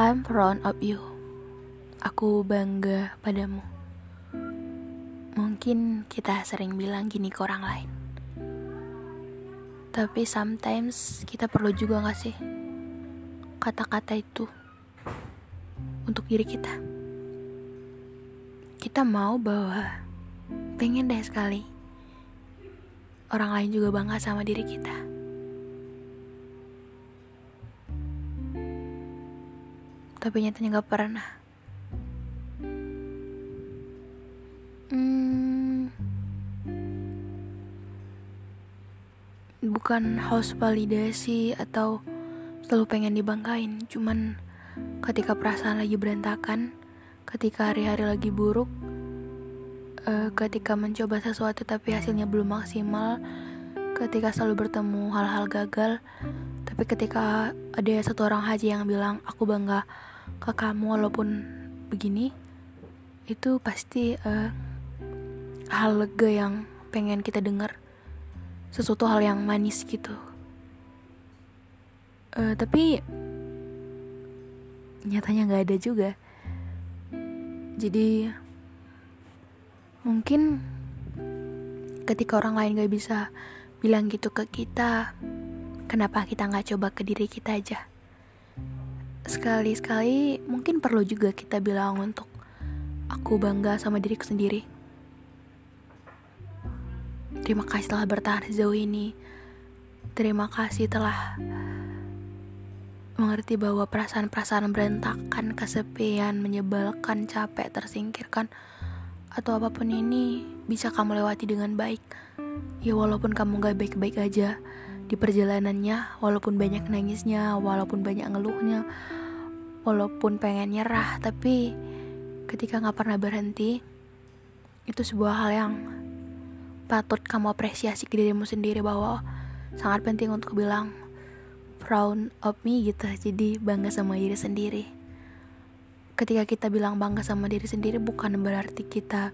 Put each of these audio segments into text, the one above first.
I'm proud of you. Aku bangga padamu. Mungkin kita sering bilang gini ke orang lain. Tapi sometimes kita perlu juga gak sih kata-kata itu untuk diri kita. Kita mau bahwa pengen deh sekali orang lain juga bangga sama diri kita. Tapi nyatanya gak pernah. Hmm, bukan haus validasi atau selalu pengen dibanggain, cuman ketika perasaan lagi berantakan, ketika hari-hari lagi buruk, uh, ketika mencoba sesuatu tapi hasilnya belum maksimal, ketika selalu bertemu hal-hal gagal, tapi ketika ada satu orang haji yang bilang aku bangga ke kamu walaupun begini itu pasti uh, hal lega yang pengen kita dengar. Sesuatu hal yang manis gitu. Uh, tapi nyatanya nggak ada juga. Jadi mungkin ketika orang lain gak bisa bilang gitu ke kita kenapa kita nggak coba ke diri kita aja sekali-sekali mungkin perlu juga kita bilang untuk aku bangga sama diriku sendiri. Terima kasih telah bertahan sejauh ini. Terima kasih telah mengerti bahwa perasaan-perasaan berantakan, kesepian, menyebalkan, capek, tersingkirkan, atau apa pun ini bisa kamu lewati dengan baik. Ya walaupun kamu gak baik-baik aja di perjalanannya, walaupun banyak nangisnya, walaupun banyak ngeluhnya, walaupun pengen nyerah tapi ketika nggak pernah berhenti itu sebuah hal yang patut kamu apresiasi ke dirimu sendiri bahwa sangat penting untuk bilang proud of me gitu jadi bangga sama diri sendiri. Ketika kita bilang bangga sama diri sendiri bukan berarti kita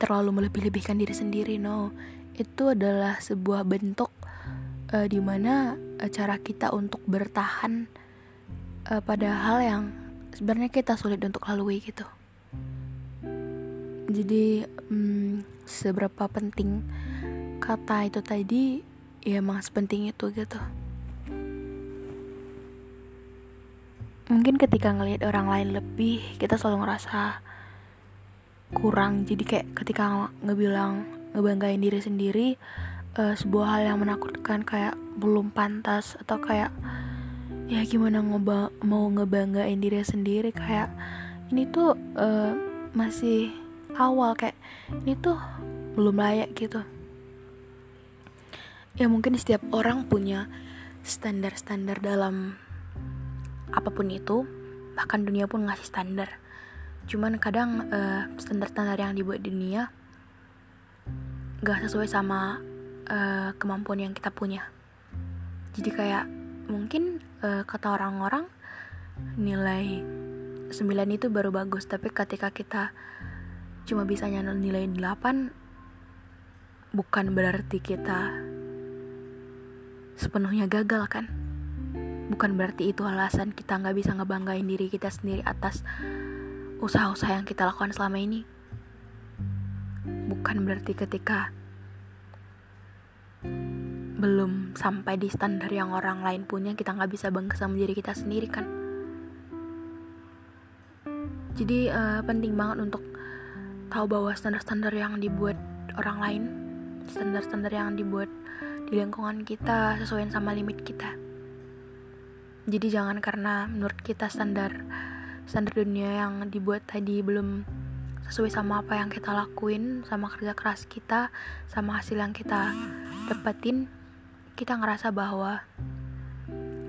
terlalu melebih-lebihkan diri sendiri no itu adalah sebuah bentuk uh, di mana uh, cara kita untuk bertahan uh, pada hal yang sebenarnya kita sulit untuk lalui gitu. Jadi hmm, seberapa penting kata itu tadi ya emang sepenting itu gitu. Mungkin ketika ngelihat orang lain lebih kita selalu ngerasa kurang. Jadi kayak ketika ngebilang ngebanggain diri sendiri uh, sebuah hal yang menakutkan kayak belum pantas atau kayak ya gimana ngoba mau ngebanggain diri sendiri kayak ini tuh uh, masih awal kayak ini tuh belum layak gitu. Ya mungkin setiap orang punya standar-standar dalam apa pun itu bahkan dunia pun ngasih standar. Cuman kadang uh, standar-standar yang dibuat di dunia gak sesuai sama uh, kemampuan yang kita punya. Jadi kayak mungkin uh, kata orang-orang nilai 9 itu baru bagus. Tapi ketika kita cuma bisa nilai 8 bukan berarti kita sepenuhnya gagal kan? Bukan berarti itu alasan kita nggak bisa ngebanggain diri kita sendiri atas usaha-usaha yang kita lakukan selama ini bukan berarti ketika belum sampai di standar yang orang lain punya kita nggak bisa bangga sama diri kita sendiri kan? Jadi uh, penting banget untuk tahu bahwa standar-standar yang dibuat orang lain standar-standar yang dibuat di lingkungan kita sesuai sama limit kita. Jadi jangan karena menurut kita standar standar dunia yang dibuat tadi belum sesuai sama apa yang kita lakuin sama kerja keras kita sama hasil yang kita dapetin kita ngerasa bahwa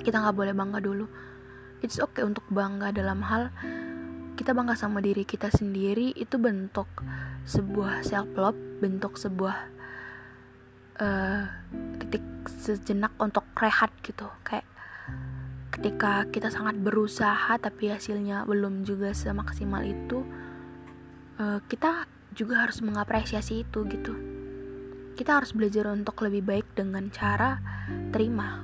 kita nggak boleh bangga dulu. It's okay untuk bangga dalam hal kita bangga sama diri kita sendiri. Itu bentuk sebuah self love bentuk sebuah uh, titik sejenak untuk rehat gitu. Kayak ketika kita sangat berusaha tapi hasilnya belum juga semaksimal itu uh, kita juga harus mengapresiasi itu gitu. Kita harus belajar untuk lebih baik dengan cara terima.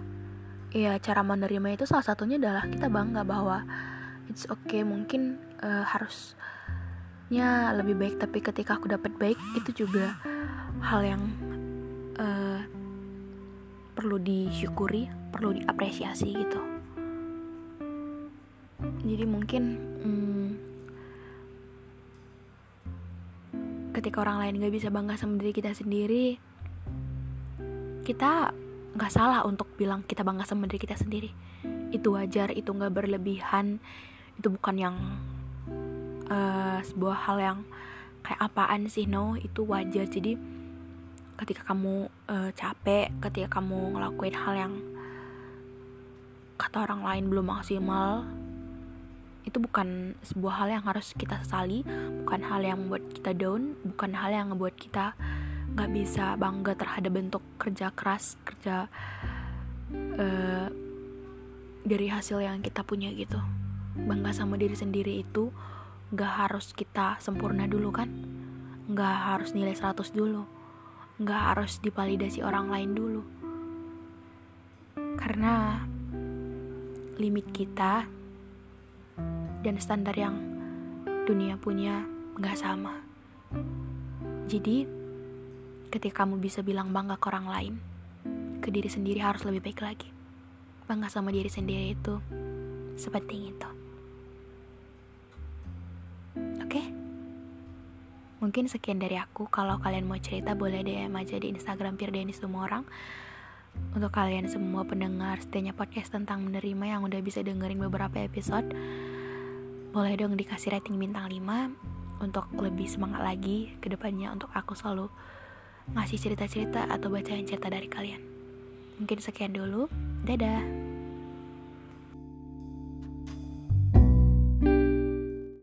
Ya cara menerima itu salah satunya adalah kita bangga bahwa it's okay mungkin uh, harusnya lebih baik. Tapi ketika aku dapat baik itu juga hal yang uh, perlu disyukuri perlu diapresiasi gitu. Jadi mungkin hmm, ketika orang lain gak bisa bangga sama diri kita sendiri kita nggak salah untuk bilang kita bangga sama diri kita sendiri. Itu wajar itu nggak berlebihan. Itu bukan yang uh, sebuah hal yang kayak apaan sih no. Itu wajar. Jadi ketika kamu uh, capek ketika kamu ngelakuin hal yang kata orang lain belum maksimal itu bukan sebuah hal yang harus kita sesali bukan hal yang membuat kita down bukan hal yang membuat kita nggak bisa bangga terhadap bentuk kerja keras kerja uh, dari hasil yang kita punya gitu. Bangga sama diri sendiri itu nggak harus kita sempurna dulu kan? Nggak harus nilai 100 dulu. Nggak harus dipalidasi orang lain dulu. Karena limit kita dan standar yang dunia punya nggak sama. Jadi, ketika kamu bisa bilang bangga ke orang lain, ke diri sendiri harus lebih baik lagi. Bangga sama diri sendiri itu sepenting itu. Oke? Mungkin sekian dari aku. Kalau kalian mau cerita boleh DM aja di Instagram Pirdeni semua orang. Untuk kalian semua pendengar setianya podcast tentang menerima yang udah bisa dengerin beberapa episode boleh dong dikasih rating bintang 5 untuk lebih semangat lagi ke depannya untuk aku selalu ngasih cerita-cerita atau bacain cerita dari kalian. Mungkin sekian dulu. Dadah.